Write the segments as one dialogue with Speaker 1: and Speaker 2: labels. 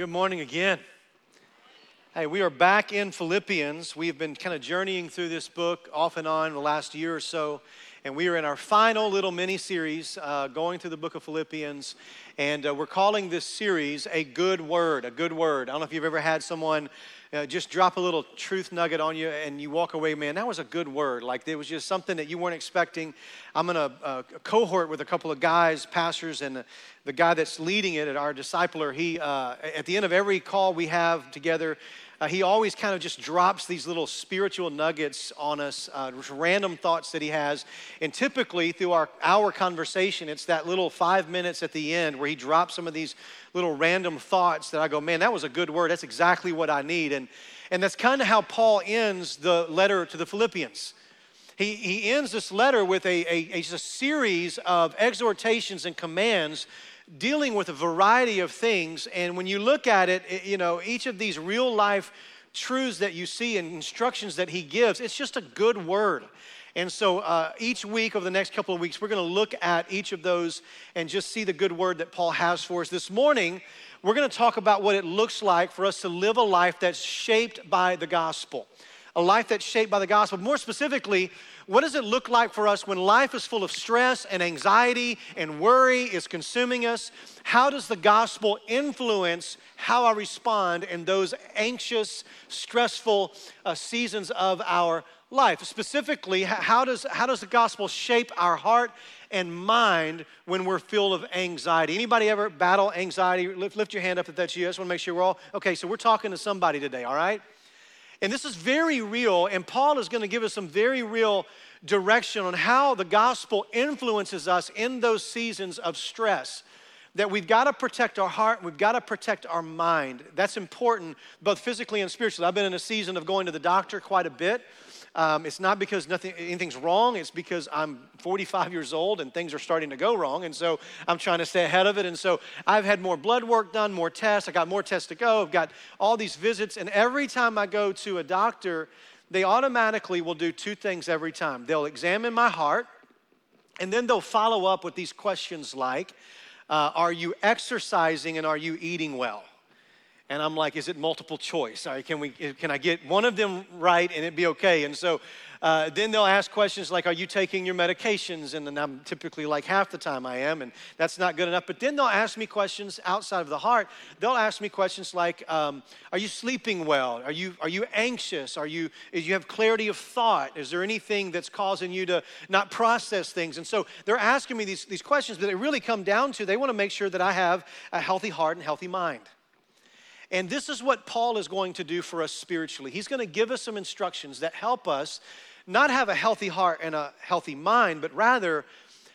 Speaker 1: good morning again. Hey, we are back in Philippians. We've been kind of journeying through this book off and on the last year or so, and we are in our final little mini series uh, going through the book of Philippians. And uh, we're calling this series A Good Word, a Good Word. I don't know if you've ever had someone uh, just drop a little truth nugget on you and you walk away, man, that was a good word. Like it was just something that you weren't expecting. I'm in a, a cohort with a couple of guys, pastors, and the, the guy that's leading it at our discipler. He, uh, at the end of every call we have together, uh, he always kind of just drops these little spiritual nuggets on us, uh, random thoughts that he has. And typically, through our conversation, it's that little five minutes at the end where he drops some of these little random thoughts that I go, man, that was a good word. That's exactly what I need. And, and that's kind of how Paul ends the letter to the Philippians. He, he ends this letter with a, a, a series of exhortations and commands dealing with a variety of things. And when you look at it, it, you know, each of these real life truths that you see and instructions that he gives, it's just a good word. And so uh, each week over the next couple of weeks, we're going to look at each of those and just see the good word that Paul has for us. This morning, we're going to talk about what it looks like for us to live a life that's shaped by the gospel. A life that's shaped by the gospel. More specifically, what does it look like for us when life is full of stress and anxiety and worry is consuming us? How does the gospel influence how I respond in those anxious, stressful uh, seasons of our life? Specifically, how does, how does the gospel shape our heart and mind when we're filled of anxiety? Anybody ever battle anxiety? Lift, lift your hand up if that's you. I just want to make sure we're all okay. So we're talking to somebody today, all right? And this is very real, and Paul is going to give us some very real direction on how the gospel influences us in those seasons of stress. That we've got to protect our heart, we've got to protect our mind. That's important, both physically and spiritually. I've been in a season of going to the doctor quite a bit. Um, it's not because nothing, anything's wrong. It's because I'm 45 years old and things are starting to go wrong. And so I'm trying to stay ahead of it. And so I've had more blood work done, more tests. I got more tests to go. I've got all these visits. And every time I go to a doctor, they automatically will do two things every time. They'll examine my heart, and then they'll follow up with these questions like, uh, Are you exercising and are you eating well? And I'm like, is it multiple choice? All right, can, we, can I get one of them right and it be okay? And so uh, then they'll ask questions like, are you taking your medications? And then I'm typically like half the time I am, and that's not good enough. But then they'll ask me questions outside of the heart. They'll ask me questions like, um, are you sleeping well? Are you, are you anxious? Are you, do you have clarity of thought? Is there anything that's causing you to not process things? And so they're asking me these, these questions, but they really come down to they want to make sure that I have a healthy heart and healthy mind. And this is what Paul is going to do for us spiritually. He's going to give us some instructions that help us not have a healthy heart and a healthy mind, but rather,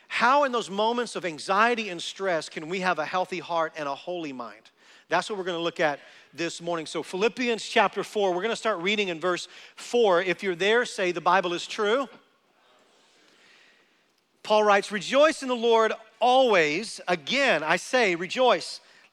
Speaker 1: how in those moments of anxiety and stress can we have a healthy heart and a holy mind? That's what we're going to look at this morning. So, Philippians chapter 4, we're going to start reading in verse 4. If you're there, say, The Bible is true. Paul writes, Rejoice in the Lord always. Again, I say, rejoice.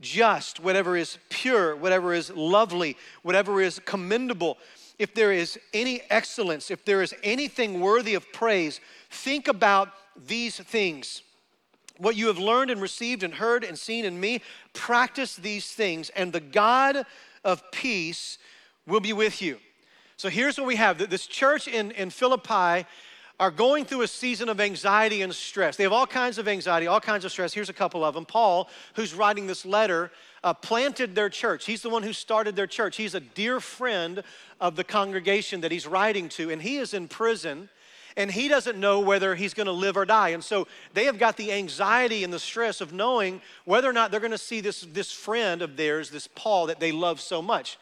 Speaker 1: just, whatever is pure, whatever is lovely, whatever is commendable, if there is any excellence, if there is anything worthy of praise, think about these things. What you have learned and received and heard and seen in me, practice these things, and the God of peace will be with you. So here's what we have this church in, in Philippi are going through a season of anxiety and stress. They have all kinds of anxiety, all kinds of stress. Here's a couple of them. Paul, who's writing this letter, uh, planted their church. He's the one who started their church. He's a dear friend of the congregation that he's writing to, and he is in prison and he doesn't know whether he's going to live or die. And so they have got the anxiety and the stress of knowing whether or not they're going to see this, this friend of theirs, this Paul that they love so much.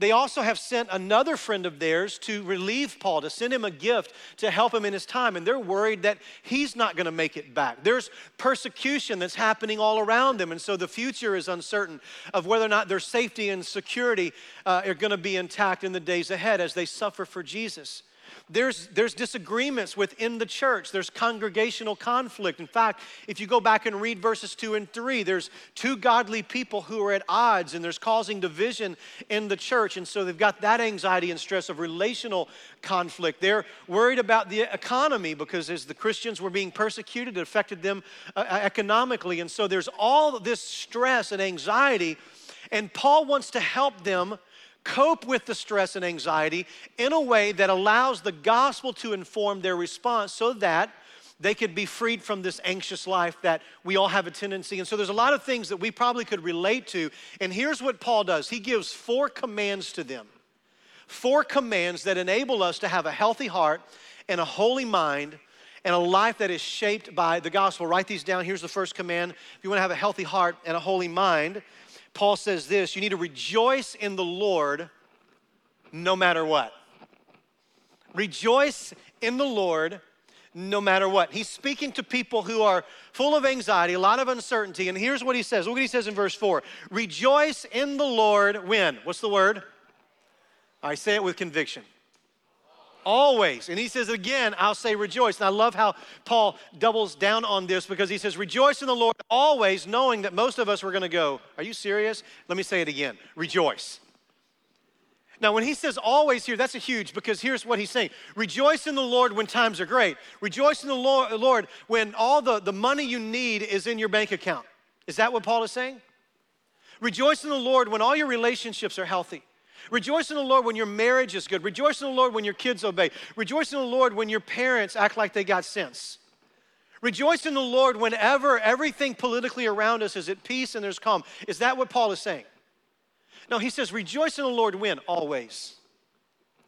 Speaker 1: They also have sent another friend of theirs to relieve Paul, to send him a gift to help him in his time. And they're worried that he's not going to make it back. There's persecution that's happening all around them. And so the future is uncertain of whether or not their safety and security uh, are going to be intact in the days ahead as they suffer for Jesus. There's, there's disagreements within the church. There's congregational conflict. In fact, if you go back and read verses two and three, there's two godly people who are at odds and there's causing division in the church. And so they've got that anxiety and stress of relational conflict. They're worried about the economy because as the Christians were being persecuted, it affected them uh, uh economically. And so there's all this stress and anxiety. And Paul wants to help them cope with the stress and anxiety in a way that allows the gospel to inform their response so that they could be freed from this anxious life that we all have a tendency. And so there's a lot of things that we probably could relate to. And here's what Paul does he gives four commands to them. Four commands that enable us to have a healthy heart and a holy mind and a life that is shaped by the gospel. Write these down. Here's the first command. If you want to have a healthy heart and a holy mind, Paul says this you need to rejoice in the Lord no matter what. Rejoice in the Lord no matter what. He's speaking to people who are full of anxiety, a lot of uncertainty. And here's what he says. Look what he says in verse 4 Rejoice in the Lord when? What's the word? I say it with conviction. Always. And he says again, I'll say rejoice. And I love how Paul doubles down on this because he says, Rejoice in the Lord always, knowing that most of us were going to go, Are you serious? Let me say it again rejoice. Now, when he says always here, that's a huge because here's what he's saying Rejoice in the Lord when times are great. Rejoice in the Lord when all the, the money you need is in your bank account. Is that what Paul is saying? Rejoice in the Lord when all your relationships are healthy. Rejoice in the Lord when your marriage is good. Rejoice in the Lord when your kids obey. Rejoice in the Lord when your parents act like they got sense. Rejoice in the Lord whenever everything politically around us is at peace and there's calm. Is that what Paul is saying? No, he says, rejoice in the Lord when? Always.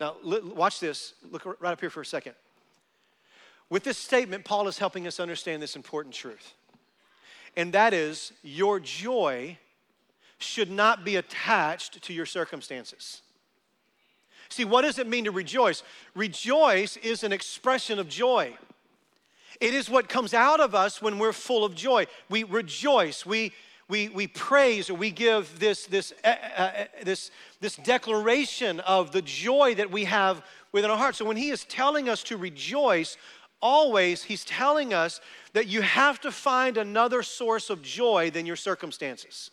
Speaker 1: Now, watch this. Look right up here for a second. With this statement, Paul is helping us understand this important truth. And that is, your joy should not be attached to your circumstances. See, what does it mean to rejoice? Rejoice is an expression of joy. It is what comes out of us when we're full of joy. We rejoice, we, we, we praise, or we give this, this, uh, uh, this, this declaration of the joy that we have within our hearts. So when he is telling us to rejoice, always he's telling us that you have to find another source of joy than your circumstances.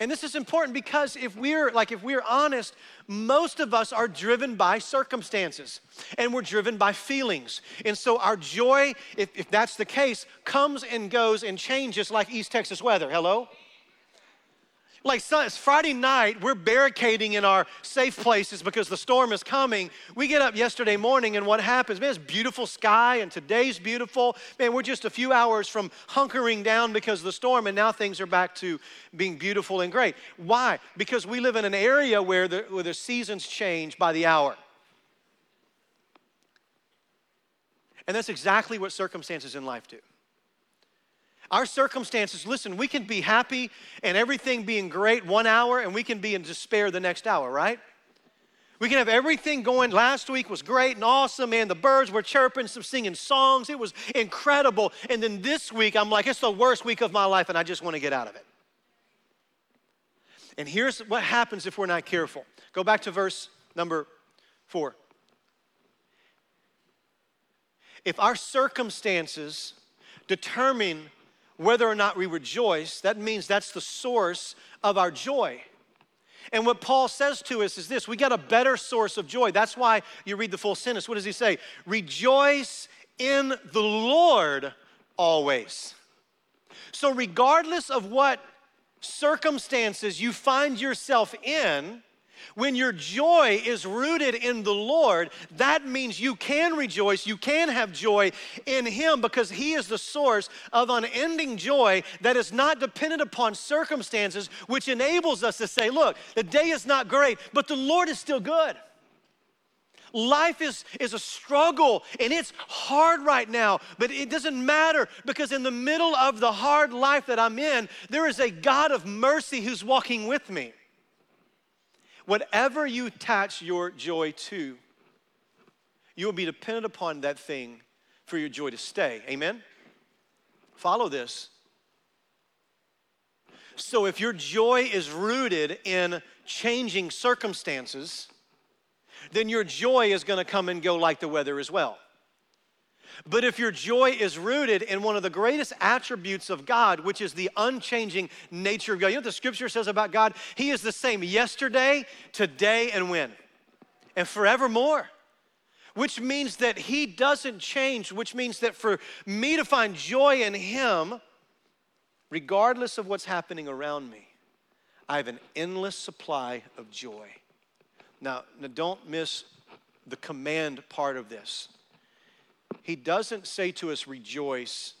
Speaker 1: And this is important because if we're like if we're honest, most of us are driven by circumstances and we're driven by feelings. And so our joy, if, if that's the case, comes and goes and changes like East Texas weather. Hello? Like Friday night, we're barricading in our safe places because the storm is coming. We get up yesterday morning, and what happens? Man, it's beautiful sky, and today's beautiful. Man, we're just a few hours from hunkering down because of the storm, and now things are back to being beautiful and great. Why? Because we live in an area where the, where the seasons change by the hour. And that's exactly what circumstances in life do. Our circumstances, listen, we can be happy and everything being great one hour, and we can be in despair the next hour, right? We can have everything going. Last week was great and awesome, man. The birds were chirping, some singing songs. It was incredible. And then this week, I'm like, it's the worst week of my life, and I just want to get out of it. And here's what happens if we're not careful. Go back to verse number four. If our circumstances determine whether or not we rejoice, that means that's the source of our joy. And what Paul says to us is this we got a better source of joy. That's why you read the full sentence. What does he say? Rejoice in the Lord always. So, regardless of what circumstances you find yourself in, when your joy is rooted in the Lord, that means you can rejoice, you can have joy in Him because He is the source of unending joy that is not dependent upon circumstances, which enables us to say, look, the day is not great, but the Lord is still good. Life is, is a struggle and it's hard right now, but it doesn't matter because in the middle of the hard life that I'm in, there is a God of mercy who's walking with me. Whatever you attach your joy to, you will be dependent upon that thing for your joy to stay. Amen? Follow this. So if your joy is rooted in changing circumstances, then your joy is going to come and go like the weather as well. But if your joy is rooted in one of the greatest attributes of God, which is the unchanging nature of God, you know what the scripture says about God? He is the same yesterday, today, and when? And forevermore. Which means that He doesn't change, which means that for me to find joy in Him, regardless of what's happening around me, I have an endless supply of joy. Now, now don't miss the command part of this. He doesn't say to us, rejoice,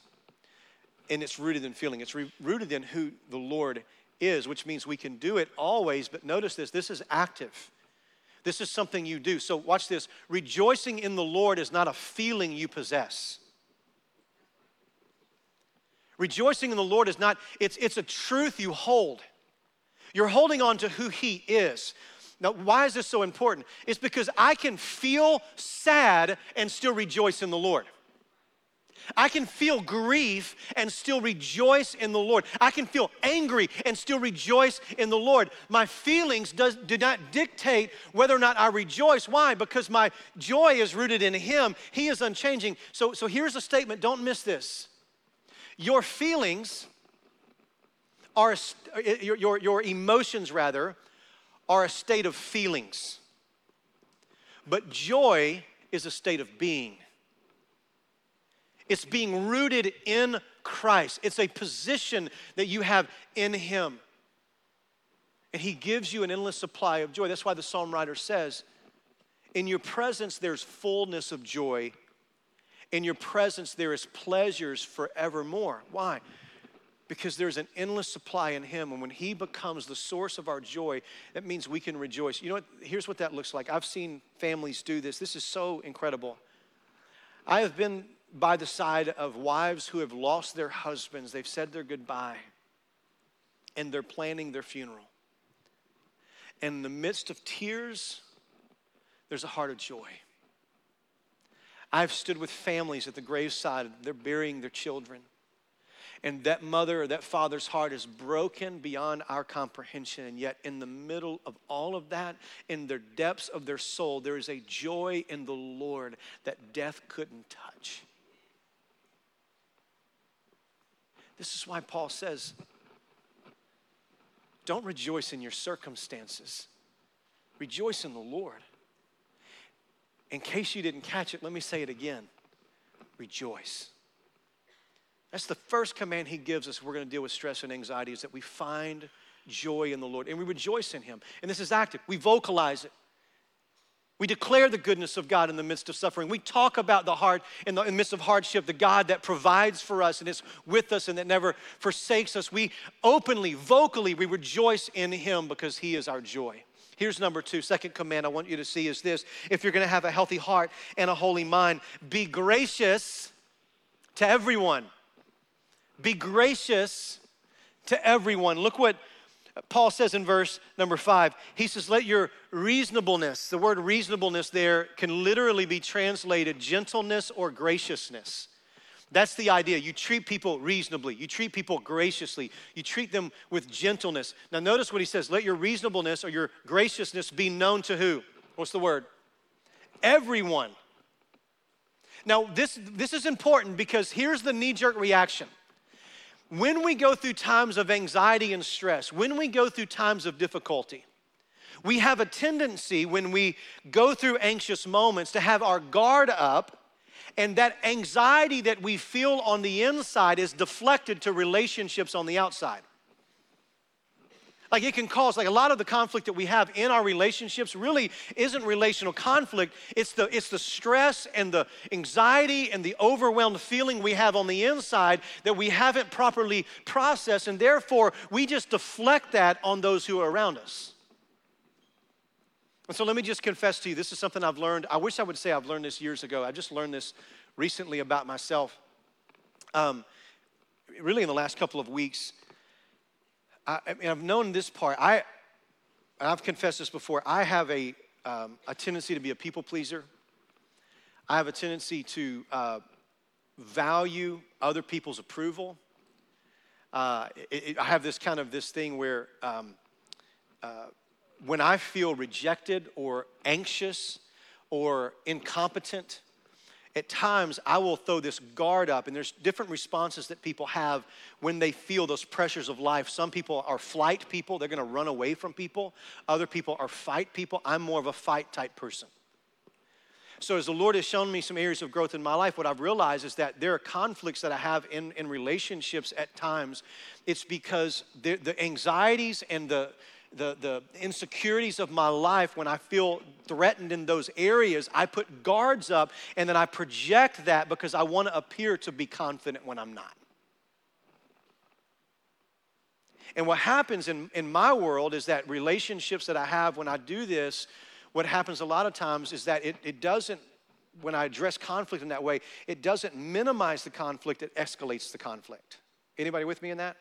Speaker 1: and it's rooted in feeling. It's re- rooted in who the Lord is, which means we can do it always. But notice this this is active. This is something you do. So, watch this. Rejoicing in the Lord is not a feeling you possess. Rejoicing in the Lord is not, it's, it's a truth you hold. You're holding on to who He is. Now, why is this so important? It's because I can feel sad and still rejoice in the Lord. I can feel grief and still rejoice in the Lord. I can feel angry and still rejoice in the Lord. My feelings does, do not dictate whether or not I rejoice. Why? Because my joy is rooted in Him. He is unchanging. So, so here's a statement don't miss this. Your feelings are, your, your, your emotions rather, are a state of feelings. But joy is a state of being. It's being rooted in Christ. It's a position that you have in Him. And He gives you an endless supply of joy. That's why the psalm writer says, In your presence there's fullness of joy. In your presence there is pleasures forevermore. Why? Because there's an endless supply in Him. And when He becomes the source of our joy, that means we can rejoice. You know what? Here's what that looks like. I've seen families do this. This is so incredible. I have been by the side of wives who have lost their husbands, they've said their goodbye, and they're planning their funeral. And in the midst of tears, there's a heart of joy. I've stood with families at the graveside, they're burying their children and that mother or that father's heart is broken beyond our comprehension. And yet, in the middle of all of that, in the depths of their soul, there is a joy in the Lord that death couldn't touch. This is why Paul says, don't rejoice in your circumstances, rejoice in the Lord. In case you didn't catch it, let me say it again rejoice. That's the first command he gives us. We're going to deal with stress and anxiety is that we find joy in the Lord and we rejoice in him. And this is active. We vocalize it. We declare the goodness of God in the midst of suffering. We talk about the heart in the, in the midst of hardship, the God that provides for us and is with us and that never forsakes us. We openly, vocally, we rejoice in Him because He is our joy. Here's number two. Second command I want you to see is this if you're going to have a healthy heart and a holy mind, be gracious to everyone. Be gracious to everyone. Look what Paul says in verse number five. He says, Let your reasonableness, the word reasonableness there can literally be translated gentleness or graciousness. That's the idea. You treat people reasonably, you treat people graciously, you treat them with gentleness. Now, notice what he says let your reasonableness or your graciousness be known to who? What's the word? Everyone. Now, this, this is important because here's the knee jerk reaction when we go through times of anxiety and stress, when we go through times of difficulty, we have a tendency when we go through anxious moments to have our guard up, and that anxiety that we feel on the inside is deflected to relationships on the outside. Like it can cause, like a lot of the conflict that we have in our relationships really isn't relational conflict. It's the, it's the stress and the anxiety and the overwhelmed feeling we have on the inside that we haven't properly processed, and therefore we just deflect that on those who are around us. And so let me just confess to you this is something I've learned. I wish I would say I've learned this years ago. I just learned this recently about myself. Um, really, in the last couple of weeks, I, I mean, I've known this part. I, I've confessed this before, I have a, um, a tendency to be a people pleaser. I have a tendency to uh, value other people's approval. Uh, it, it, I have this kind of this thing where um, uh, when I feel rejected or anxious or incompetent, at times I will throw this guard up, and there's different responses that people have when they feel those pressures of life. Some people are flight people, they're gonna run away from people. Other people are fight people. I'm more of a fight type person. So, as the Lord has shown me some areas of growth in my life, what I've realized is that there are conflicts that I have in, in relationships at times. It's because the, the anxieties and the, the, the insecurities of my life, when I feel threatened in those areas, I put guards up and then I project that because I want to appear to be confident when I'm not. And what happens in, in my world is that relationships that I have when I do this, what happens a lot of times is that it, it doesn't, when I address conflict in that way, it doesn't minimize the conflict, it escalates the conflict. Anybody with me in that?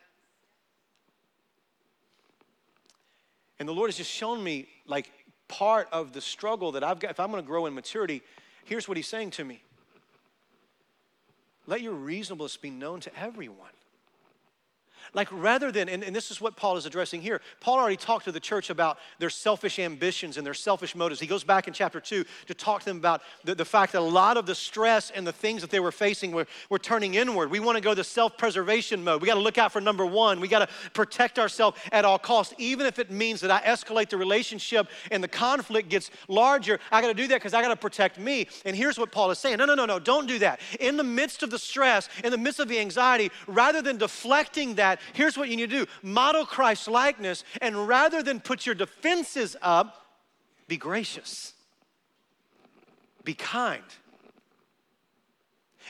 Speaker 1: And the Lord has just shown me, like, part of the struggle that I've got. If I'm going to grow in maturity, here's what He's saying to me Let your reasonableness be known to everyone. Like, rather than, and, and, this is what Paul is addressing here, Paul already talked to the church about their selfish ambitions and their selfish motives. He goes back in chapter 2 to talk to them about the, the fact that a lot of the stress and the things that they were facing were, were turning inward. We want to go to self preservation mode. We got to look out for number one. We got to protect ourselves at all costs, even if it means that I escalate the relationship and the conflict gets larger. I got to do that because I got to protect me. And here's what Paul is saying no, no, no, no, don't do that. In the midst of the stress, in the midst of the anxiety, rather than deflecting that, here's what you need to do model Christ likeness, and rather than put your defenses up, be gracious, be kind.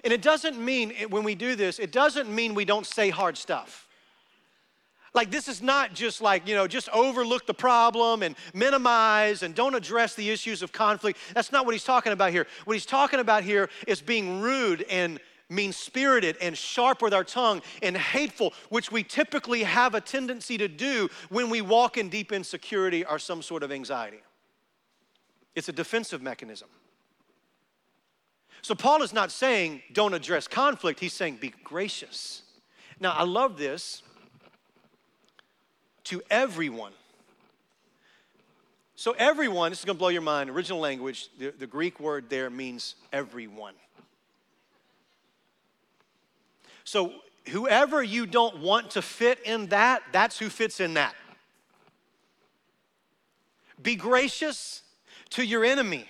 Speaker 1: And it doesn't mean, when we do this, it doesn't mean we don't say hard stuff. Like, this is not just like, you know, just overlook the problem and minimize and don't address the issues of conflict. That's not what he's talking about here. What he's talking about here is being rude and mean spirited and sharp with our tongue and hateful, which we typically have a tendency to do when we walk in deep insecurity or some sort of anxiety. It's a defensive mechanism. So, Paul is not saying don't address conflict, he's saying be gracious. Now, I love this to everyone. So, everyone, this is gonna blow your mind. Original language, the, the Greek word there means everyone. So, whoever you don't want to fit in that, that's who fits in that. Be gracious to your enemy.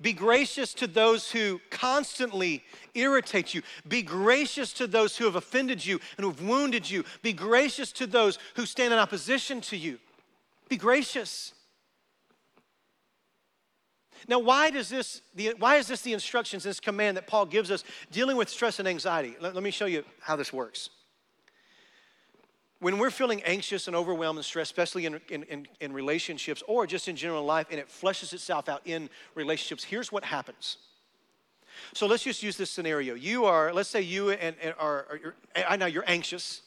Speaker 1: Be gracious to those who constantly irritate you. Be gracious to those who have offended you and who have wounded you. Be gracious to those who stand in opposition to you. Be gracious. Now, why does this, the, why is this the instructions, this command that Paul gives us dealing with stress and anxiety? Let, let me show you how this works. When we're feeling anxious and overwhelmed and stressed, especially in, in, in, in relationships or just in general life, and it fleshes itself out in relationships, here's what happens. So let's just use this scenario. You are, let's say you and, and are, are I know you're anxious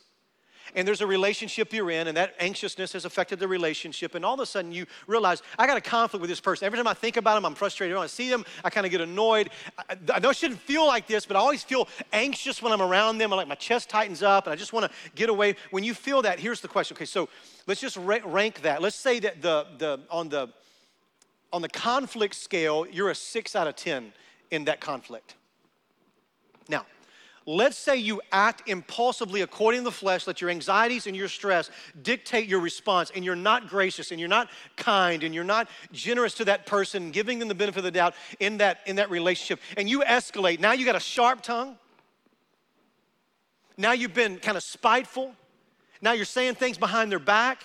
Speaker 1: and there's a relationship you're in, and that anxiousness has affected the relationship, and all of a sudden you realize, I got a conflict with this person. Every time I think about them, I'm frustrated. When I see them, I kind of get annoyed. I, I know I shouldn't feel like this, but I always feel anxious when I'm around them. I like my chest tightens up, and I just want to get away. When you feel that, here's the question. Okay, so let's just rank that. Let's say that the, the, on, the, on the conflict scale, you're a six out of 10 in that conflict. Now, Let's say you act impulsively according to the flesh, let your anxieties and your stress dictate your response, and you're not gracious and you're not kind and you're not generous to that person, giving them the benefit of the doubt in that, in that relationship, and you escalate. Now you got a sharp tongue. Now you've been kind of spiteful. Now you're saying things behind their back.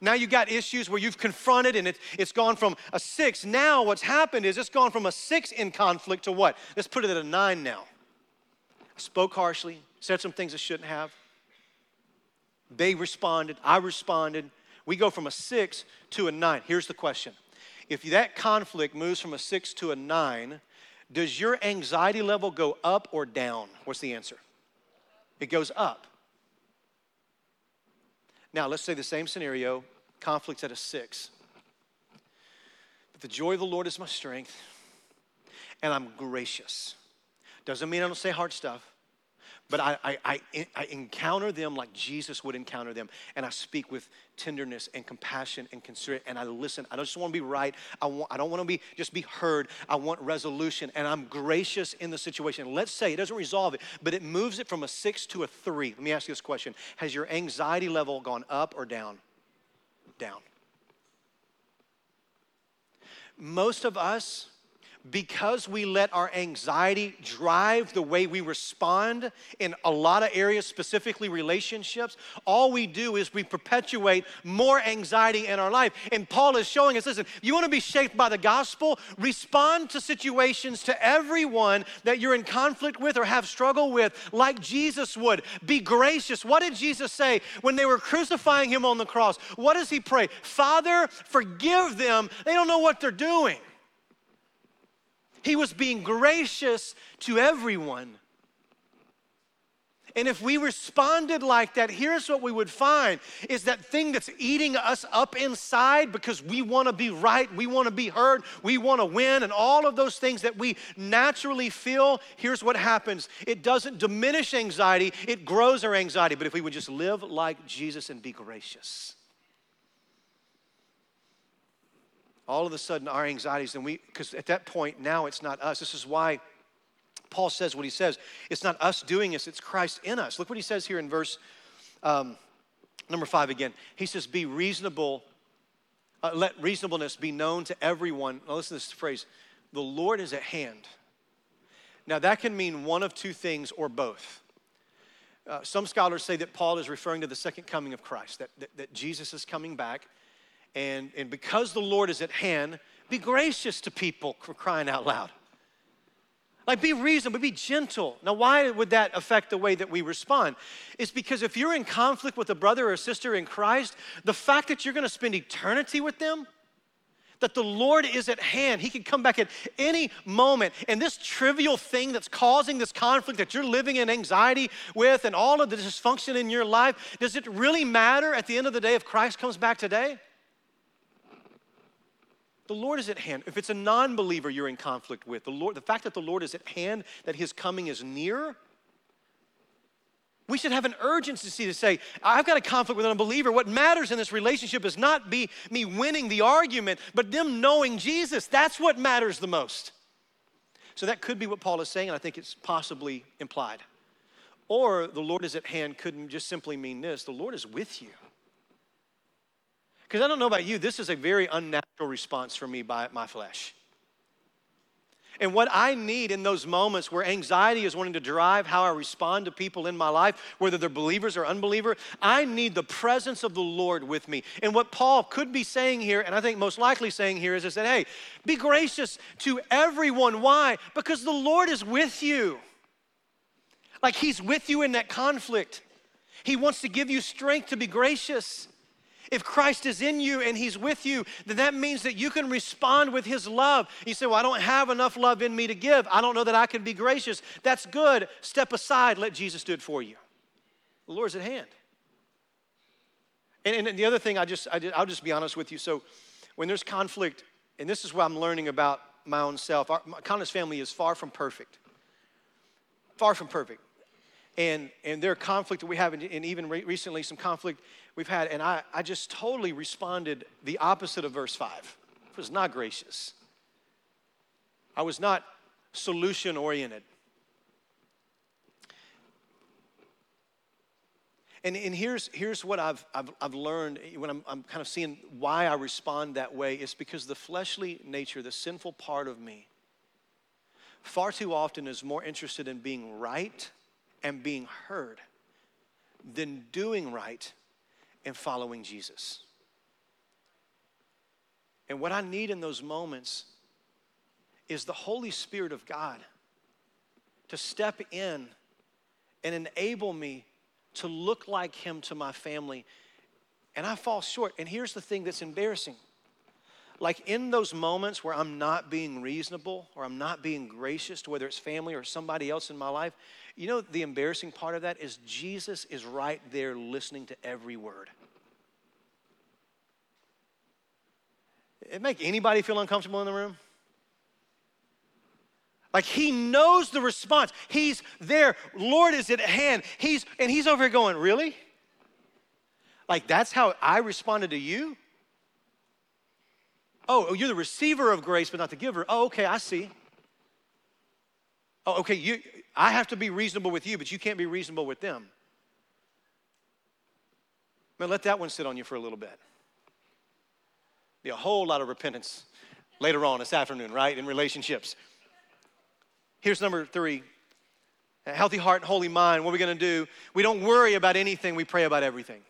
Speaker 1: Now you got issues where you've confronted and it, it's gone from a six. Now what's happened is it's gone from a six in conflict to what? Let's put it at a nine now spoke harshly, said some things I shouldn't have. They responded, I responded. We go from a six to a nine. Here's the question if that conflict moves from a six to a nine, does your anxiety level go up or down? What's the answer? It goes up. Now, let's say the same scenario Conflict's at a six. But the joy of the Lord is my strength, and I'm gracious. Doesn't mean I don't say hard stuff. But I, I, I, I, encounter them like Jesus would encounter them. And I speak with tenderness and compassion and consider and I listen. I don't just want to be right. I, want, I don't want to be just be heard. I want resolution. And I'm gracious in the situation. Let's say it doesn't resolve it, but it moves it from a six to a three. Let me ask you this question Has your anxiety level gone up or down? Down. Most of us because we let our anxiety drive the way we respond in a lot of areas, specifically relationships, all we do is we perpetuate more anxiety in our life. And Paul is showing us listen, you want to be shaped by the gospel, respond to situations to everyone that you're in conflict with or have struggle with, like Jesus would. Be gracious. What did Jesus say when they were crucifying him on the cross? What does he pray? Father, forgive them. They don't know what they're doing. He was being gracious to everyone. And if we responded like that, here's what we would find is that thing that's eating us up inside because we want to be right, we want to be heard, we want to win, and all of those things that we naturally feel, here's what happens. It doesn't diminish anxiety, it grows our anxiety. But if we would just live like Jesus and be gracious, all of a sudden our anxieties, and we, because at that point now it's not us. This is why Paul says what he says. It's not us doing this, it's Christ in us. Look what he says here in verse um, number five again. He says, Be reasonable, uh, let reasonableness be known to everyone. Now listen to this phrase the Lord is at hand. Now that can mean one of two things or both. Uh, some scholars say that Paul is referring to the second coming of Christ, that, that, that Jesus is coming back and, and because the Lord is at hand, be gracious to people for crying out loud. Like, be reasonable, be gentle. Now, why would that affect the way that we respond? It's because if you're in conflict with a brother or sister in Christ, the fact that you're gonna spend eternity with them, that the Lord is at hand. He can come back at any moment. And this trivial thing that's causing this conflict that you're living in anxiety with and all of the dysfunction in your life, does it really matter at the end of the day if Christ comes back today? The Lord is at hand. If it's a non believer you're in conflict with, the, Lord, the fact that the Lord is at hand, that his coming is near, we should have an urgency to say, I've got a conflict with an unbeliever. What matters in this relationship is not be me winning the argument, but them knowing Jesus. That's what matters the most. So that could be what Paul is saying, and I think it's possibly implied. Or the Lord is at hand couldn't just simply mean this the Lord is with you. Because I don't know about you, this is a very unnatural response for me by my flesh. And what I need in those moments where anxiety is wanting to drive how I respond to people in my life, whether they're believers or unbeliever, I need the presence of the Lord with me. And what Paul could be saying here, and I think most likely saying here, is, is that, hey, be gracious to everyone. Why? Because the Lord is with you. Like He's with you in that conflict. He wants to give you strength to be gracious. If Christ is in you and He's with you, then that means that you can respond with His love. You say, Well, I don't have enough love in me to give. I don't know that I can be gracious. That's good. Step aside, let Jesus do it for you. The Lord's at hand. And, and the other thing, I just, I, I'll just be honest with you. So, when there's conflict, and this is what I'm learning about my own self, our my Connor's family is far from perfect. Far from perfect. And, and there are conflict that we have, and, and even re- recently, some conflict we've had, and I, I just totally responded the opposite of verse 5. It was not gracious. I was not solution oriented. And, and here's, here's what I've, I've, I've learned when I'm, I'm kind of seeing why I respond that way. It's because the fleshly nature, the sinful part of me, far too often is more interested in being right and being heard than doing right and following Jesus. And what I need in those moments is the Holy Spirit of God to step in and enable me to look like Him to my family. And I fall short. And here's the thing that's embarrassing. Like in those moments where I'm not being reasonable or I'm not being gracious to whether it's family or somebody else in my life, you know, the embarrassing part of that is Jesus is right there listening to every word. it make anybody feel uncomfortable in the room? Like he knows the response. He's there. Lord is at hand. He's and he's over here going, "Really? Like that's how I responded to you?" Oh, oh, you're the receiver of grace but not the giver. Oh, okay, I see. Oh, okay, you I have to be reasonable with you, but you can't be reasonable with them. Man, let that one sit on you for a little bit. Be a whole lot of repentance later on this afternoon, right? In relationships. Here's number three a healthy heart and holy mind. What are we going to do? We don't worry about anything, we pray about everything.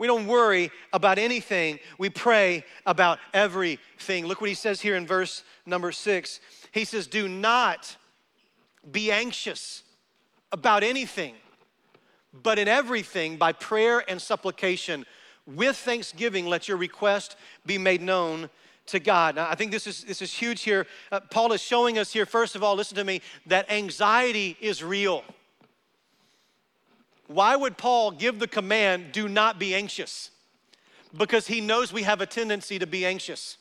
Speaker 1: We don't worry about anything, we pray about everything. Look what he says here in verse number six. He says, Do not be anxious about anything, but in everything, by prayer and supplication, with thanksgiving, let your request be made known to God. Now, I think this is, this is huge here. Uh, Paul is showing us here, first of all, listen to me, that anxiety is real. Why would Paul give the command, do not be anxious? Because he knows we have a tendency to be anxious.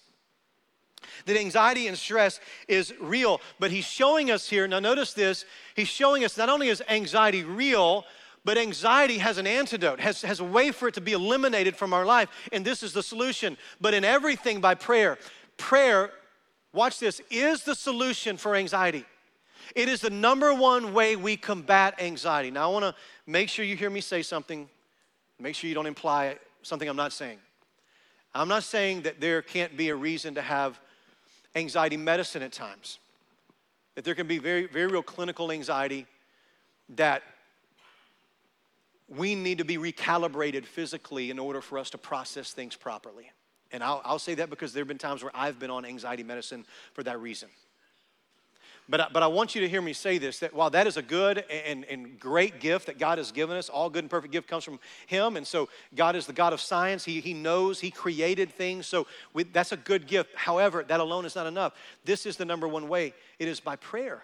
Speaker 1: That anxiety and stress is real, but he's showing us here, now notice this, he's showing us not only is anxiety real, but anxiety has an antidote, has, has a way for it to be eliminated from our life, and this is the solution. But in everything by prayer, prayer, watch this, is the solution for anxiety. It is the number one way we combat anxiety. Now, I wanna make sure you hear me say something, make sure you don't imply something I'm not saying. I'm not saying that there can't be a reason to have anxiety medicine at times, that there can be very, very real clinical anxiety that we need to be recalibrated physically in order for us to process things properly. And I'll, I'll say that because there have been times where I've been on anxiety medicine for that reason. But, but I want you to hear me say this that while that is a good and, and great gift that God has given us, all good and perfect gift comes from Him. And so God is the God of science. He, he knows, He created things. So we, that's a good gift. However, that alone is not enough. This is the number one way it is by prayer.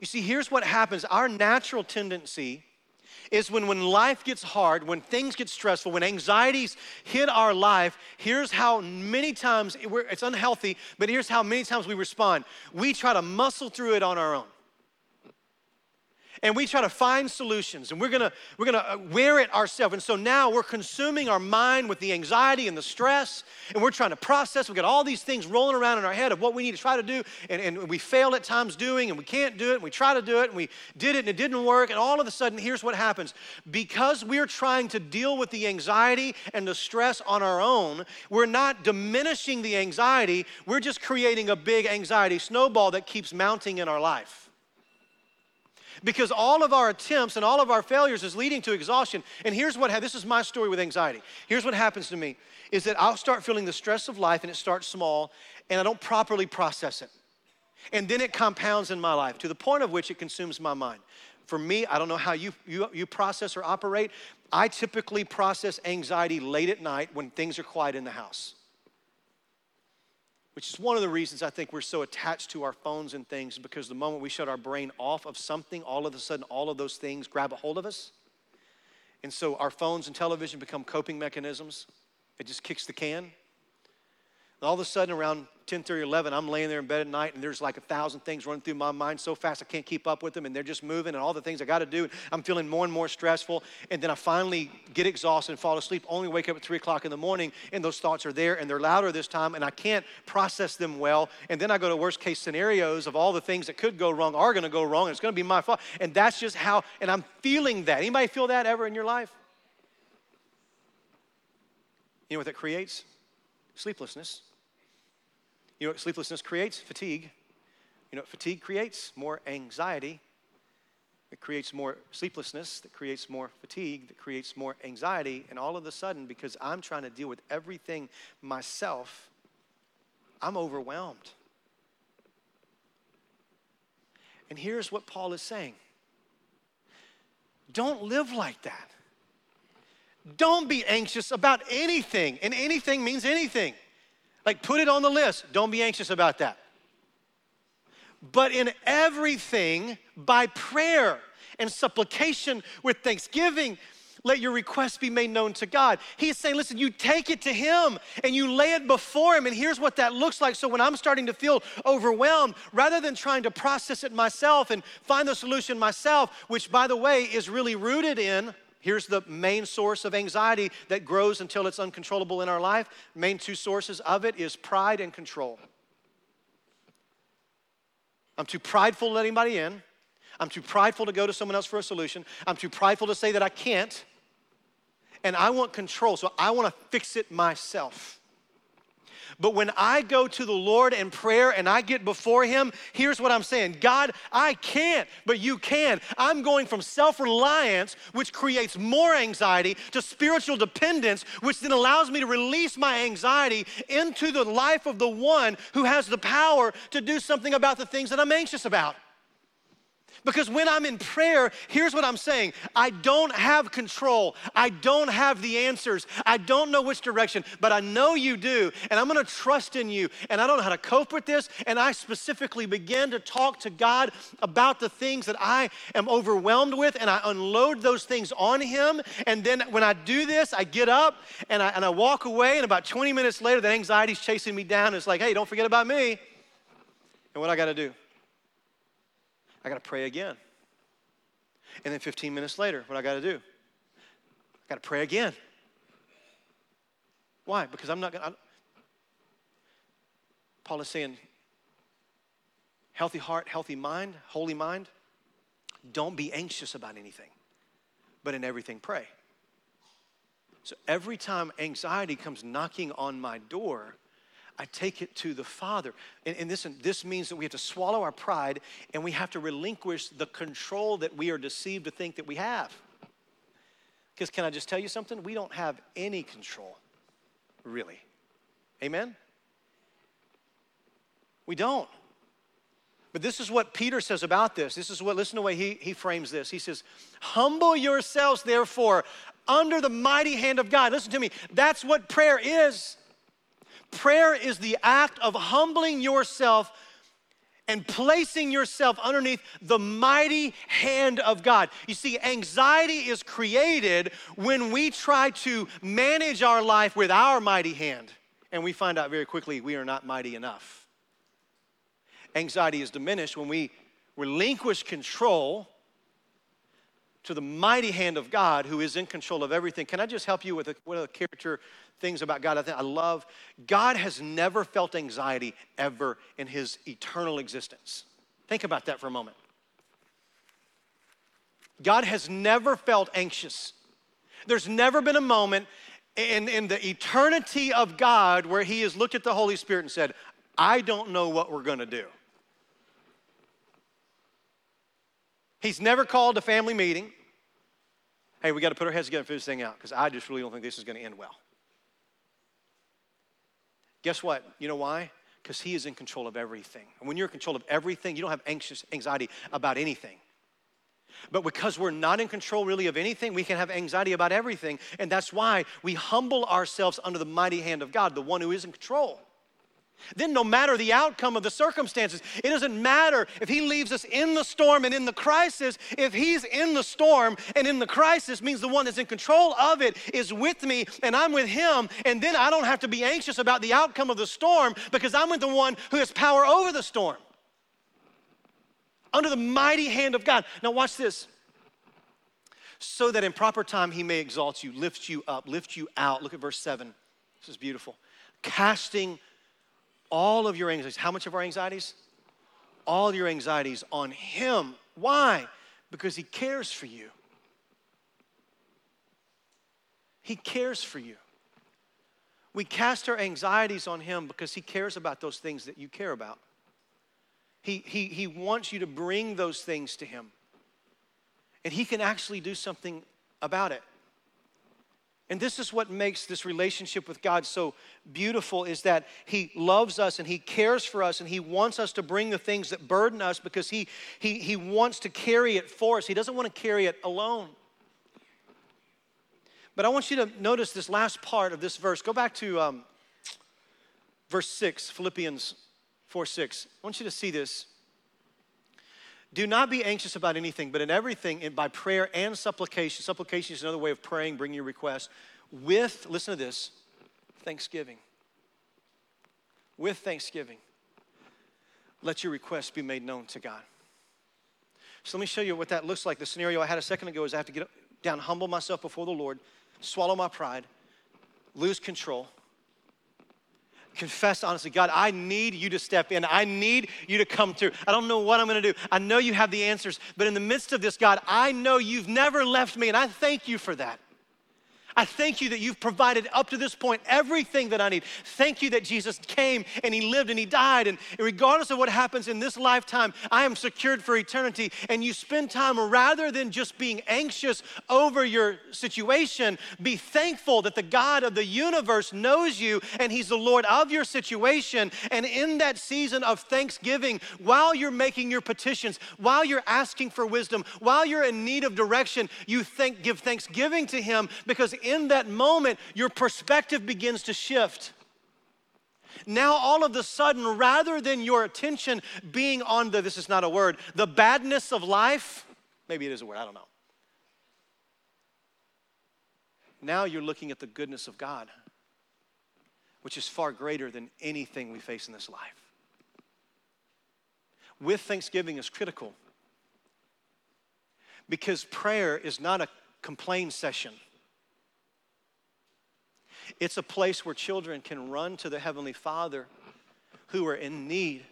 Speaker 1: You see, here's what happens our natural tendency is when, when life gets hard, when things get stressful, when anxieties hit our life, here's how many times it's unhealthy, but here's how many times we respond. We try to muscle through it on our own and we try to find solutions and we're gonna we're gonna uh, wear it ourselves. And so now we're consuming our mind with the anxiety and the stress and we're trying to process. We've got all these things rolling around in our head of what we need to try to do and, and we fail at times doing and we can't do it and we try to do it and we did it and it didn't work and all of a sudden here's what happens. Because we're trying to deal with the anxiety and the stress on our own we're not diminishing the anxiety we're just creating a big anxiety snowball that keeps mounting in our life because all of our attempts and all of our failures is leading to exhaustion. And here's what this is my story with anxiety. Here's what happens to me is that I'll start feeling the stress of life and it starts small and I don't properly process it. And then it compounds in my life to the point of which it consumes my mind. For me, I don't know how you, you, you process or operate. I typically process anxiety late at night when things are quiet in the house which is one of the reasons I think we're so attached to our phones and things because the moment we shut our brain off of something, all of a sudden, all of those things grab a hold of us. And so our phones and television become coping mechanisms. It just kicks the can. All of a sudden, around 10 30 11 i'm laying there in bed at night and there's like a thousand things running through my mind so fast i can't keep up with them and they're just moving and all the things i got to do i'm feeling more and more stressful and then i finally get exhausted and fall asleep only wake up at 3 o'clock in the morning and those thoughts are there and they're louder this time and i can't process them well and then i go to worst case scenarios of all the things that could go wrong are going to go wrong and it's going to be my fault and that's just how and i'm feeling that. Anybody feel that ever in your life? You know what that creates sleeplessness you know what sleeplessness creates? Fatigue. You know what fatigue creates? More anxiety. It creates more sleeplessness, that creates more fatigue, that creates more anxiety. And all of a sudden, because I'm trying to deal with everything myself, I'm overwhelmed. And here's what Paul is saying don't live like that. Don't be anxious about anything, and anything means anything. Like, put it on the list. Don't be anxious about that. But in everything, by prayer and supplication with thanksgiving, let your request be made known to God. He's saying, listen, you take it to Him and you lay it before Him, and here's what that looks like. So when I'm starting to feel overwhelmed, rather than trying to process it myself and find the solution myself, which by the way is really rooted in Here's the main source of anxiety that grows until it's uncontrollable in our life. Main two sources of it is pride and control. I'm too prideful to let anybody in. I'm too prideful to go to someone else for a solution. I'm too prideful to say that I can't. And I want control, so I want to fix it myself. But when I go to the Lord in prayer and I get before Him, here's what I'm saying God, I can't, but you can. I'm going from self reliance, which creates more anxiety, to spiritual dependence, which then allows me to release my anxiety into the life of the one who has the power to do something about the things that I'm anxious about. Because when I'm in prayer, here's what I'm saying I don't have control. I don't have the answers. I don't know which direction, but I know you do. And I'm gonna trust in you. And I don't know how to cope with this. And I specifically begin to talk to God about the things that I am overwhelmed with, and I unload those things on Him. And then when I do this, I get up and I, and I walk away. And about 20 minutes later, that anxiety's chasing me down. It's like, hey, don't forget about me. And what I gotta do? I got to pray again. And then 15 minutes later, what I got to do? I got to pray again. Why? Because I'm not going to. Paul is saying, healthy heart, healthy mind, holy mind. Don't be anxious about anything, but in everything pray. So every time anxiety comes knocking on my door, I take it to the Father. And, and this, this means that we have to swallow our pride and we have to relinquish the control that we are deceived to think that we have. Because can I just tell you something? We don't have any control, really. Amen? We don't. But this is what Peter says about this. This is what, listen to the way he, he frames this. He says, Humble yourselves, therefore, under the mighty hand of God. Listen to me. That's what prayer is. Prayer is the act of humbling yourself and placing yourself underneath the mighty hand of God. You see, anxiety is created when we try to manage our life with our mighty hand, and we find out very quickly we are not mighty enough. Anxiety is diminished when we relinquish control to the mighty hand of God who is in control of everything. Can I just help you with a, with a character things about God I think I love? God has never felt anxiety ever in his eternal existence. Think about that for a moment. God has never felt anxious. There's never been a moment in, in the eternity of God where he has looked at the Holy Spirit and said, I don't know what we're going to do. He's never called a family meeting hey, we got to put our heads together and figure this thing out because I just really don't think this is going to end well. Guess what? You know why? Because He is in control of everything. And when you're in control of everything, you don't have anxious anxiety about anything. But because we're not in control really of anything, we can have anxiety about everything. And that's why we humble ourselves under the mighty hand of God, the one who is in control. Then, no matter the outcome of the circumstances, it doesn't matter if He leaves us in the storm and in the crisis. If He's in the storm and in the crisis, means the one that's in control of it is with me and I'm with Him. And then I don't have to be anxious about the outcome of the storm because I'm with the one who has power over the storm. Under the mighty hand of God. Now, watch this. So that in proper time He may exalt you, lift you up, lift you out. Look at verse 7. This is beautiful. Casting all of your anxieties. How much of our anxieties? All your anxieties on Him. Why? Because He cares for you. He cares for you. We cast our anxieties on Him because He cares about those things that you care about. He, he, he wants you to bring those things to Him. And He can actually do something about it. And this is what makes this relationship with God so beautiful is that he loves us and he cares for us and he wants us to bring the things that burden us because he, he, he wants to carry it for us. He doesn't want to carry it alone. But I want you to notice this last part of this verse. Go back to um, verse 6, Philippians 4 6. I want you to see this. Do not be anxious about anything, but in everything, in, by prayer and supplication. Supplication is another way of praying, bring your request with, listen to this, thanksgiving. With thanksgiving. Let your request be made known to God. So let me show you what that looks like. The scenario I had a second ago is I have to get down, humble myself before the Lord, swallow my pride, lose control, confess honestly, God, I need you to step in. I need you to come through. I don't know what I'm going to do. I know you have the answers, but in the midst of this, God, I know you've never left me, and I thank you for that. I thank you that you've provided up to this point everything that I need. Thank you that Jesus came and he lived and he died. And regardless of what happens in this lifetime, I am secured for eternity. And you spend time rather than just being anxious over your situation, be thankful that the God of the universe knows you and he's the Lord of your situation. And in that season of thanksgiving, while you're making your petitions, while you're asking for wisdom, while you're in need of direction, you think, give thanksgiving to him because in that moment, your perspective begins to shift. Now, all of a sudden, rather than your attention being on the, this is not a word, the badness of life, maybe it is a word, I don't know. Now you're looking at the goodness of God, which is far greater than anything we face in this life. With thanksgiving is critical because prayer is not a complain session. It's a place where children can run to the Heavenly Father who are in need.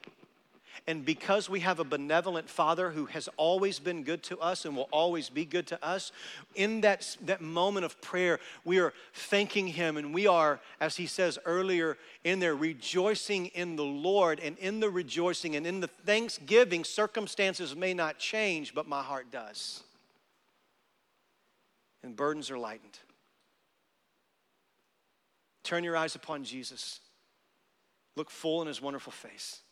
Speaker 1: And because we have a benevolent Father who has always been good to us and will always be good to us, in that, that moment of prayer, we are thanking Him and we are, as He says earlier in there, rejoicing in the Lord. And in the rejoicing and in the thanksgiving, circumstances may not change, but my heart does. And burdens are lightened. Turn your eyes upon Jesus. Look full in his wonderful face.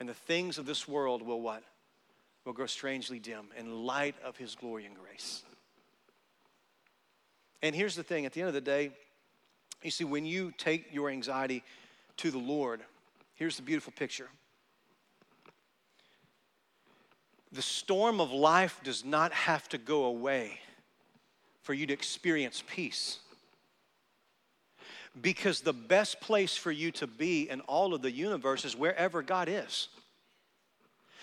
Speaker 1: And the things of this world will what? Will grow strangely dim in light of his glory and grace. And here's the thing at the end of the day, you see, when you take your anxiety to the Lord, here's the beautiful picture. The storm of life does not have to go away for you to experience peace. Because the best place for you to be in all of the universe is wherever God is.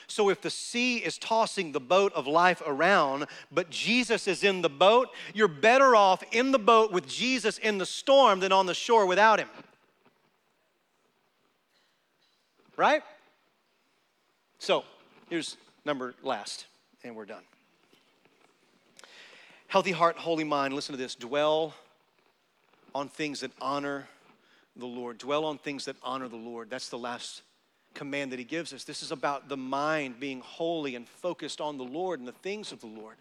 Speaker 1: So if the sea is tossing the boat of life around, but Jesus is in the boat, you're better off in the boat with Jesus in the storm than on the shore without him. Right? So, here's number last, and we're done. Healthy heart, holy mind. Listen to this. Dwell on things that honor the Lord. Dwell on things that honor the Lord. That's the last command that he gives us. This is about the mind being holy and focused on the Lord and the things of the Lord.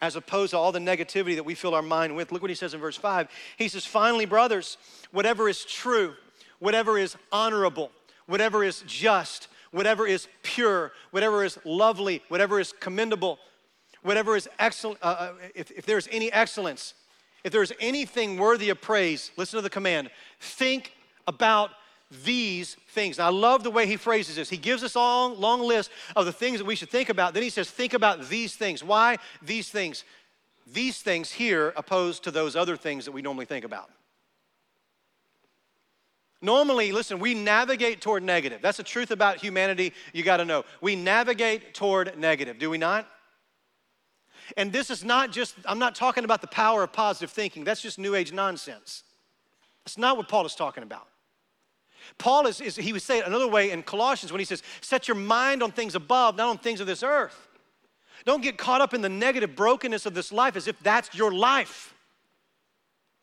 Speaker 1: As opposed to all the negativity that we fill our mind with. Look what he says in verse 5. He says, Finally, brothers, whatever is true, whatever is honorable, whatever is just, whatever is pure, whatever is lovely, whatever is commendable, whatever is excellent, uh, uh if, if there's any excellence, if there's anything worthy of praise, listen to the command think about these things. Now, I love the way he phrases this. He gives us a long, long list of the things that we should think about. Then he says, think about these things. Why these things? These things here opposed to those other things that we normally think about. Normally, listen, we navigate toward negative. That's the truth about humanity you got to know. We navigate toward negative, do we not? And this is not just, I'm not talking about the power of positive thinking. That's just New Age nonsense. That's not what Paul is talking about. Paul is, is he would say it another way in Colossians when he says, set your mind on things above, not on things of this earth. Don't get caught up in the negative brokenness of this life as if that's your life.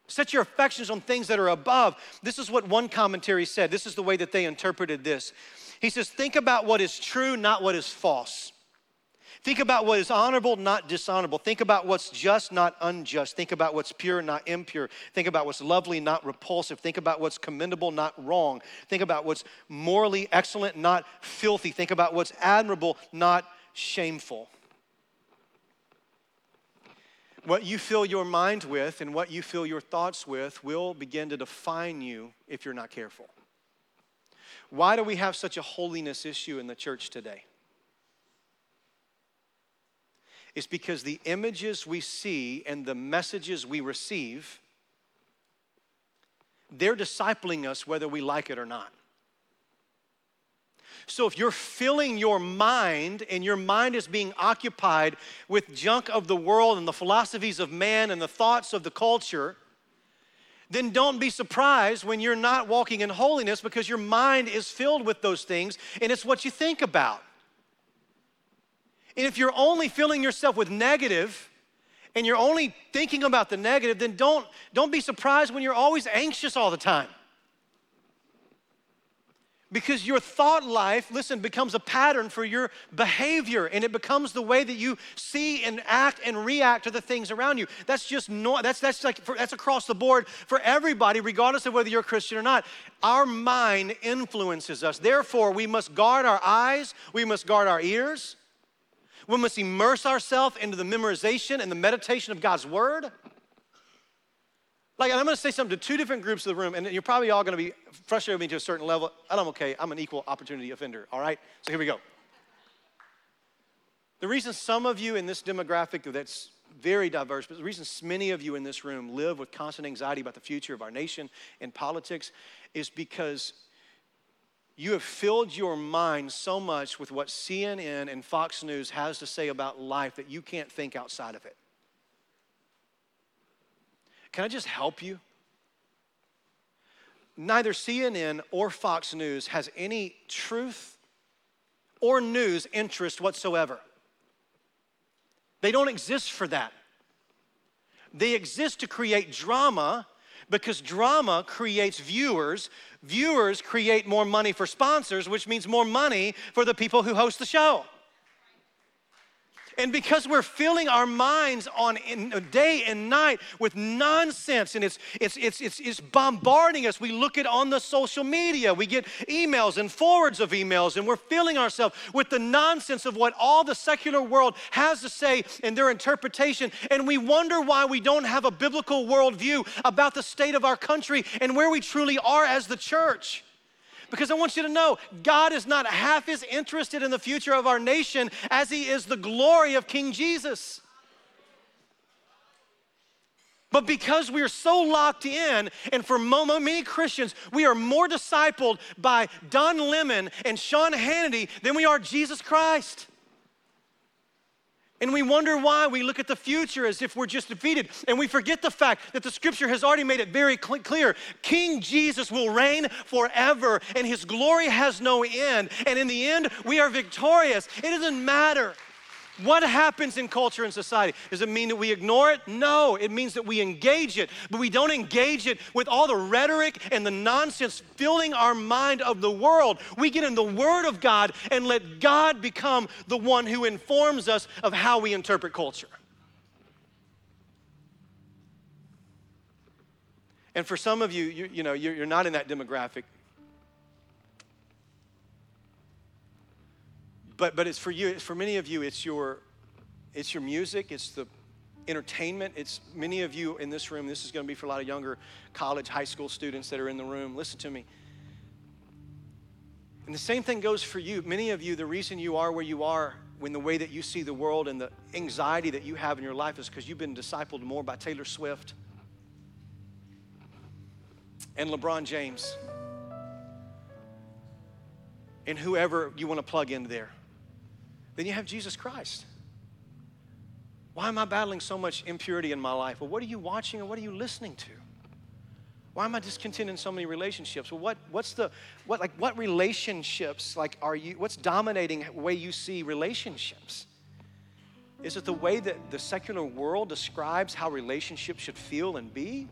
Speaker 1: Set your affections on things that are above. This is what one commentary said. This is the way that they interpreted this. He says, Think about what is true, not what is false. Think about what is honorable, not dishonorable. Think about what's just, not unjust. Think about what's pure, not impure. Think about what's lovely, not repulsive. Think about what's commendable, not wrong. Think about what's morally excellent, not filthy. Think about what's admirable, not shameful. What you fill your mind with and what you fill your thoughts with will begin to define you if you're not careful. Why do we have such a holiness issue in the church today? Is because the images we see and the messages we receive, they're discipling us whether we like it or not. So if you're filling your mind and your mind is being occupied with junk of the world and the philosophies of man and the thoughts of the culture, then don't be surprised when you're not walking in holiness because your mind is filled with those things and it's what you think about. And if you're only filling yourself with negative and you're only thinking about the negative, then don't, don't be surprised when you're always anxious all the time. Because your thought life, listen, becomes a pattern for your behavior and it becomes the way that you see and act and react to the things around you. That's just no, that's, that's like, for, that's across the board for everybody, regardless of whether you're a Christian or not. Our mind influences us. Therefore, we must guard our eyes, we must guard our ears, we must immerse ourselves into the memorization and the meditation of God's word. Like, I'm going to say something to two different groups of the room, and you're probably all going to be frustrated with me to a certain level. And I'm okay. I'm an equal opportunity offender, all right? So here we go. The reason some of you in this demographic that's very diverse, but the reason many of you in this room live with constant anxiety about the future of our nation and politics is because you have filled your mind so much with what CNN and Fox News has to say about life that you can't think outside of it. Can I just help you? Neither CNN or Fox News has any truth or news interest whatsoever. They don't exist for that. They exist to create drama because drama creates viewers. Viewers create more money for sponsors, which means more money for the people who host the show. And because we're filling our minds on day and night with nonsense and it's, it's, it's, it's, it's bombarding us, we look at on the social media, we get emails and forwards of emails, and we're filling ourselves with the nonsense of what all the secular world has to say in their interpretation. And we wonder why we don't have a biblical worldview about the state of our country and where we truly are as the church. Because I want you to know God is not half as interested in the future of our nation as He is the glory of King Jesus. But because we are so locked in, and for many Christians, we are more discipled by Don Lemon and Sean Hannity than we are Jesus Christ. And we wonder why we look at the future as if we're just defeated. And we forget the fact that the scripture has already made it very clear King Jesus will reign forever, and his glory has no end. And in the end, we are victorious. It doesn't matter what happens in culture and society? Does it mean that we ignore it? No, it means that we engage it, but we don't engage it with all the rhetoric and the nonsense filling our mind of the world. We get in the Word of God and let God become the one who informs us of how we interpret culture. And for some of you, you, you know, you're, you're not in that demographic. But, but it's for you, for many of you, it's your, it's your music, it's the entertainment. It's many of you in this room, this is going to be for a lot of younger college, high school students that are in the room. Listen to me. And the same thing goes for you. Many of you, the reason you are where you are when the way that you see the world and the anxiety that you have in your life is because you've been discipled more by Taylor Swift and LeBron James and whoever you want to plug in there then you have Jesus Christ. Why am I battling so much impurity in my life? Well, what are you watching and what are you listening to? Why am I discontent in so many relationships? Well, what, what's the, what, like, what relationships, like, are you, what's dominating the way you see relationships? Is it the way that the secular world describes how relationships should feel and be?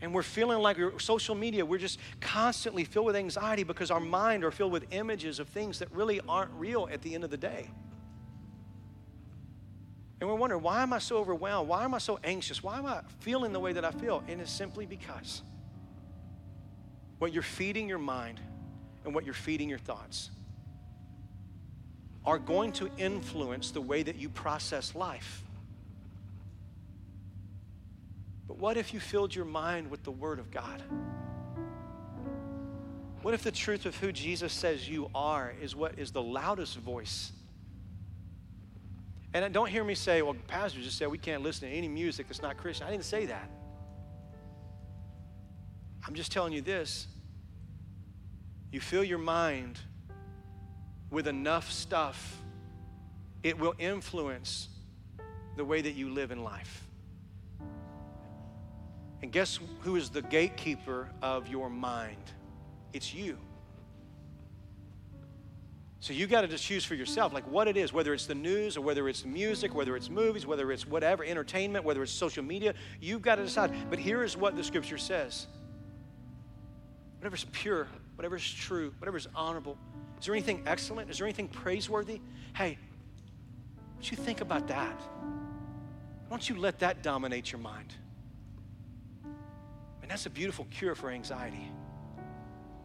Speaker 1: And we're feeling like social media, we're just constantly filled with anxiety because our mind are filled with images of things that really aren't real at the end of the day. And we're wondering, why am I so overwhelmed? Why am I so anxious? Why am I feeling the way that I feel? And it's simply because what you're feeding your mind and what you're feeding your thoughts are going to influence the way that you process life. What if you filled your mind with the Word of God? What if the truth of who Jesus says you are is what is the loudest voice And don't hear me say, well, pastors just said we can't listen to any music that's not Christian. I didn't say that. I'm just telling you this. You fill your mind with enough stuff, it will influence the way that you live in life. And guess who is the gatekeeper of your mind? It's you. So you got to just choose for yourself, like what it is, whether it's the news or whether it's music, whether it's movies, whether it's whatever, entertainment, whether it's social media. You've got to decide. But here is what the scripture says whatever's pure, whatever's true, whatever's honorable. Is there anything excellent? Is there anything praiseworthy? Hey, what you think about that? Why don't you let that dominate your mind? And that's a beautiful cure for anxiety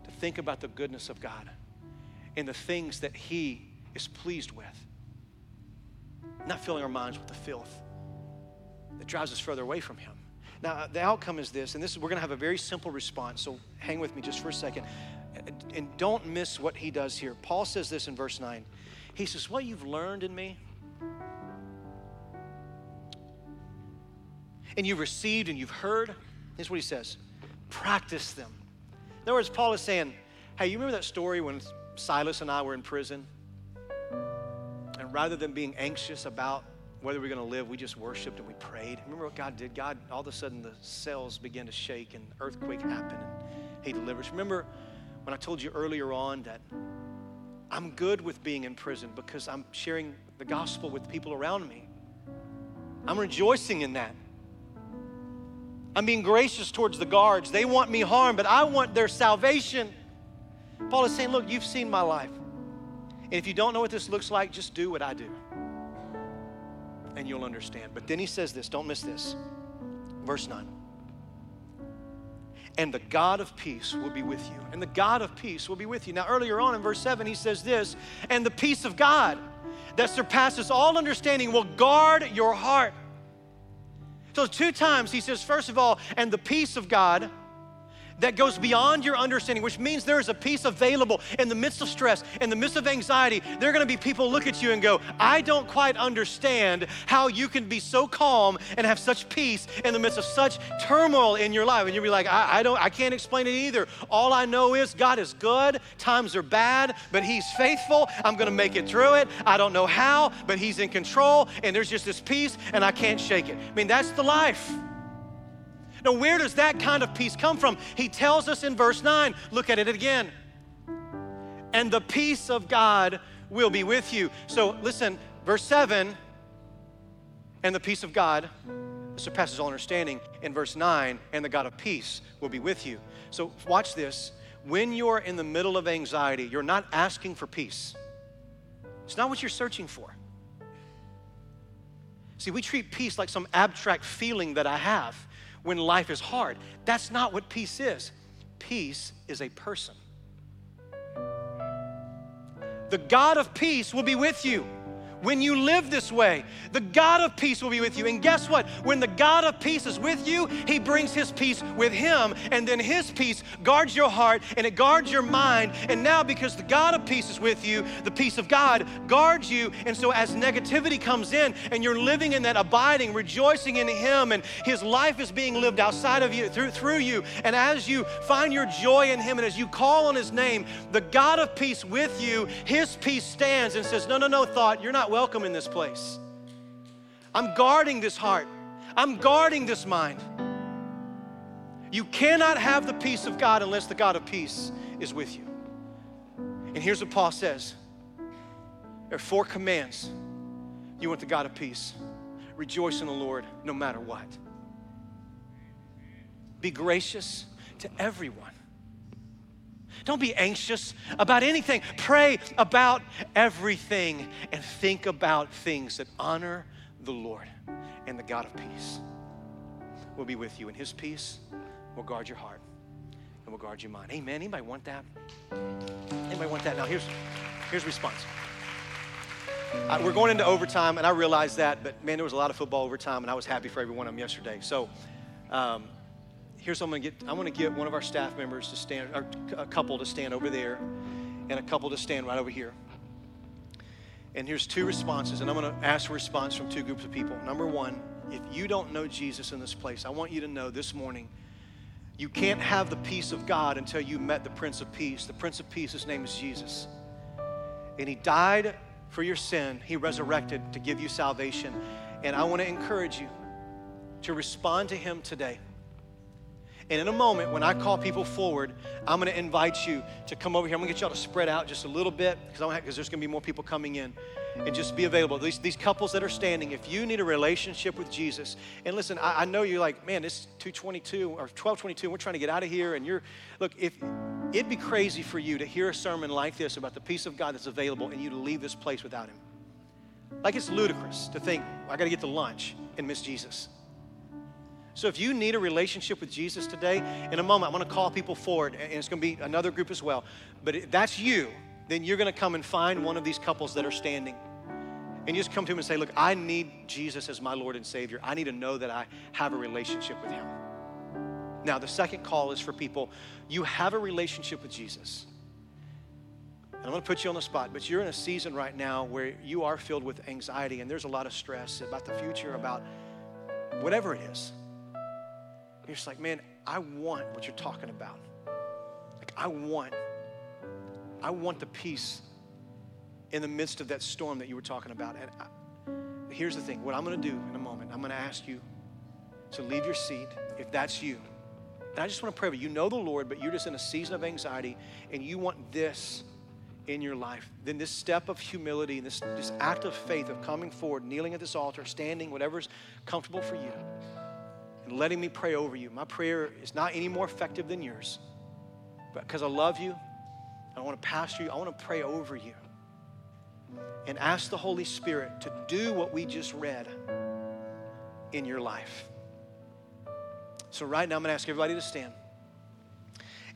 Speaker 1: to think about the goodness of God and the things that He is pleased with. Not filling our minds with the filth that drives us further away from Him. Now, the outcome is this, and this is, we're going to have a very simple response, so hang with me just for a second. And don't miss what he does here. Paul says this in verse 9. He says, What you've learned in me, and you've received and you've heard, is what he says practice them. In other words, Paul is saying, Hey, you remember that story when Silas and I were in prison? And rather than being anxious about whether we're going to live, we just worshiped and we prayed. Remember what God did? God, all of a sudden, the cells began to shake and earthquake happened and He delivers. Remember when I told you earlier on that I'm good with being in prison because I'm sharing the gospel with people around me. I'm rejoicing in that. I'm being gracious towards the guards. They want me harm, but I want their salvation. Paul is saying, Look, you've seen my life. And if you don't know what this looks like, just do what I do and you'll understand. But then he says this, don't miss this. Verse 9. And the God of peace will be with you. And the God of peace will be with you. Now, earlier on in verse 7, he says this, and the peace of God that surpasses all understanding will guard your heart. So, two times he says, first of all, and the peace of God that goes beyond your understanding, which means there is a peace available in the midst of stress, in the midst of anxiety. There are going to be people look at you and go, I don't quite understand how you can be so calm and have such peace in the midst of such turmoil in your life. And you'll be like, I, I don't, I can't explain it either. All I know is God is good, times are bad, but He's faithful. I'm going to make it through it. I don't know how, but He's in control, and there's just this peace, and I can't shake it. I mean, that's the life. Now, where does that kind of peace come from? He tells us in verse 9, look at it again. And the peace of God will be with you. So, listen, verse 7, and the peace of God surpasses all understanding. In verse 9, and the God of peace will be with you. So, watch this. When you're in the middle of anxiety, you're not asking for peace, it's not what you're searching for. See, we treat peace like some abstract feeling that I have when life is hard. That's not what peace is. Peace is a person. The God of peace will be with you when you live this way. The God of peace will be with you. And guess what? When the God of peace is with you, He brings His peace with Him. And then His peace guards your heart and it guards your mind. And now, because the God of peace is with you, the peace of God guards you. And so, as negativity comes in and you're living in that abiding, rejoicing in Him, and His life is being lived outside of you, through, through you, and as you find your joy in Him and as you call on His name, the God of peace with you, His peace stands and says, No, no, no, thought, you're not welcome in this place. I'm guarding this heart. I'm guarding this mind. You cannot have the peace of God unless the God of peace is with you. And here's what Paul says there are four commands. You want the God of peace. Rejoice in the Lord no matter what. Be gracious to everyone. Don't be anxious about anything. Pray about everything and think about things that honor the Lord and the God of peace We'll be with you. And his peace We'll guard your heart and we'll guard your mind. Amen. Anybody want that? Anybody want that? Now here's here's response. We're going into overtime, and I realized that, but man, there was a lot of football overtime, and I was happy for every one of them yesterday. So, um, here's what I'm gonna get. I'm going to get one of our staff members to stand, or a couple to stand over there, and a couple to stand right over here. And here's two responses, and I'm going to ask a response from two groups of people. Number one, if you don't know Jesus in this place, I want you to know this morning you can't have the peace of God until you met the Prince of Peace. The Prince of Peace, his name is Jesus. And he died for your sin, he resurrected to give you salvation. And I want to encourage you to respond to him today. And in a moment, when I call people forward, I'm going to invite you to come over here. I'm going to get y'all to spread out just a little bit because there's going to be more people coming in. And just be available. These, these couples that are standing, if you need a relationship with Jesus, and listen, I, I know you're like, man, it's 222 or 1222, we're trying to get out of here. And you're, look, if it'd be crazy for you to hear a sermon like this about the peace of God that's available and you to leave this place without Him. Like it's ludicrous to think, I got to get to lunch and miss Jesus. So if you need a relationship with Jesus today, in a moment, I'm going to call people forward, and it's going to be another group as well. But if that's you, then you're going to come and find one of these couples that are standing. And you just come to him and say, Look, I need Jesus as my Lord and Savior. I need to know that I have a relationship with him. Now, the second call is for people, you have a relationship with Jesus. And I'm going to put you on the spot, but you're in a season right now where you are filled with anxiety and there's a lot of stress about the future, about whatever it is. You're just like, man, I want what you're talking about. Like, I want, I want the peace in the midst of that storm that you were talking about. And I, here's the thing what I'm going to do in a moment, I'm going to ask you to leave your seat if that's you. And I just want to pray for you. You know the Lord, but you're just in a season of anxiety and you want this in your life. Then this step of humility and this, this act of faith of coming forward, kneeling at this altar, standing, whatever's comfortable for you and letting me pray over you. My prayer is not any more effective than yours. But because I love you, I want to pastor you, I want to pray over you. And ask the Holy Spirit to do what we just read in your life. So, right now, I'm going to ask everybody to stand.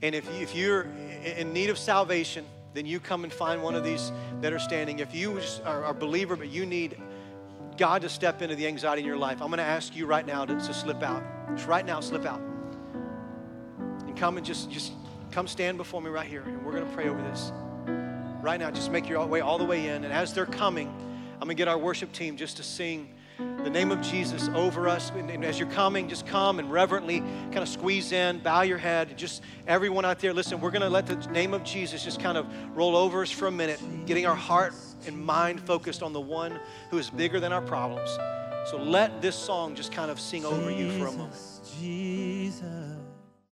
Speaker 1: And if, you, if you're in need of salvation, then you come and find one of these that are standing. If you are a believer, but you need God to step into the anxiety in your life, I'm going to ask you right now to, to slip out. Just right now, slip out. And come and just, just come stand before me right here, and we're going to pray over this. Right now, just make your way all the way in. And as they're coming, I'm going to get our worship team just to sing the name of Jesus over us. And as you're coming, just come and reverently kind of squeeze in, bow your head. Just everyone out there, listen, we're going to let the name of Jesus just kind of roll over us for a minute, getting our heart and mind focused on the one who is bigger than our problems. So let this song just kind of sing over you for a moment. Jesus.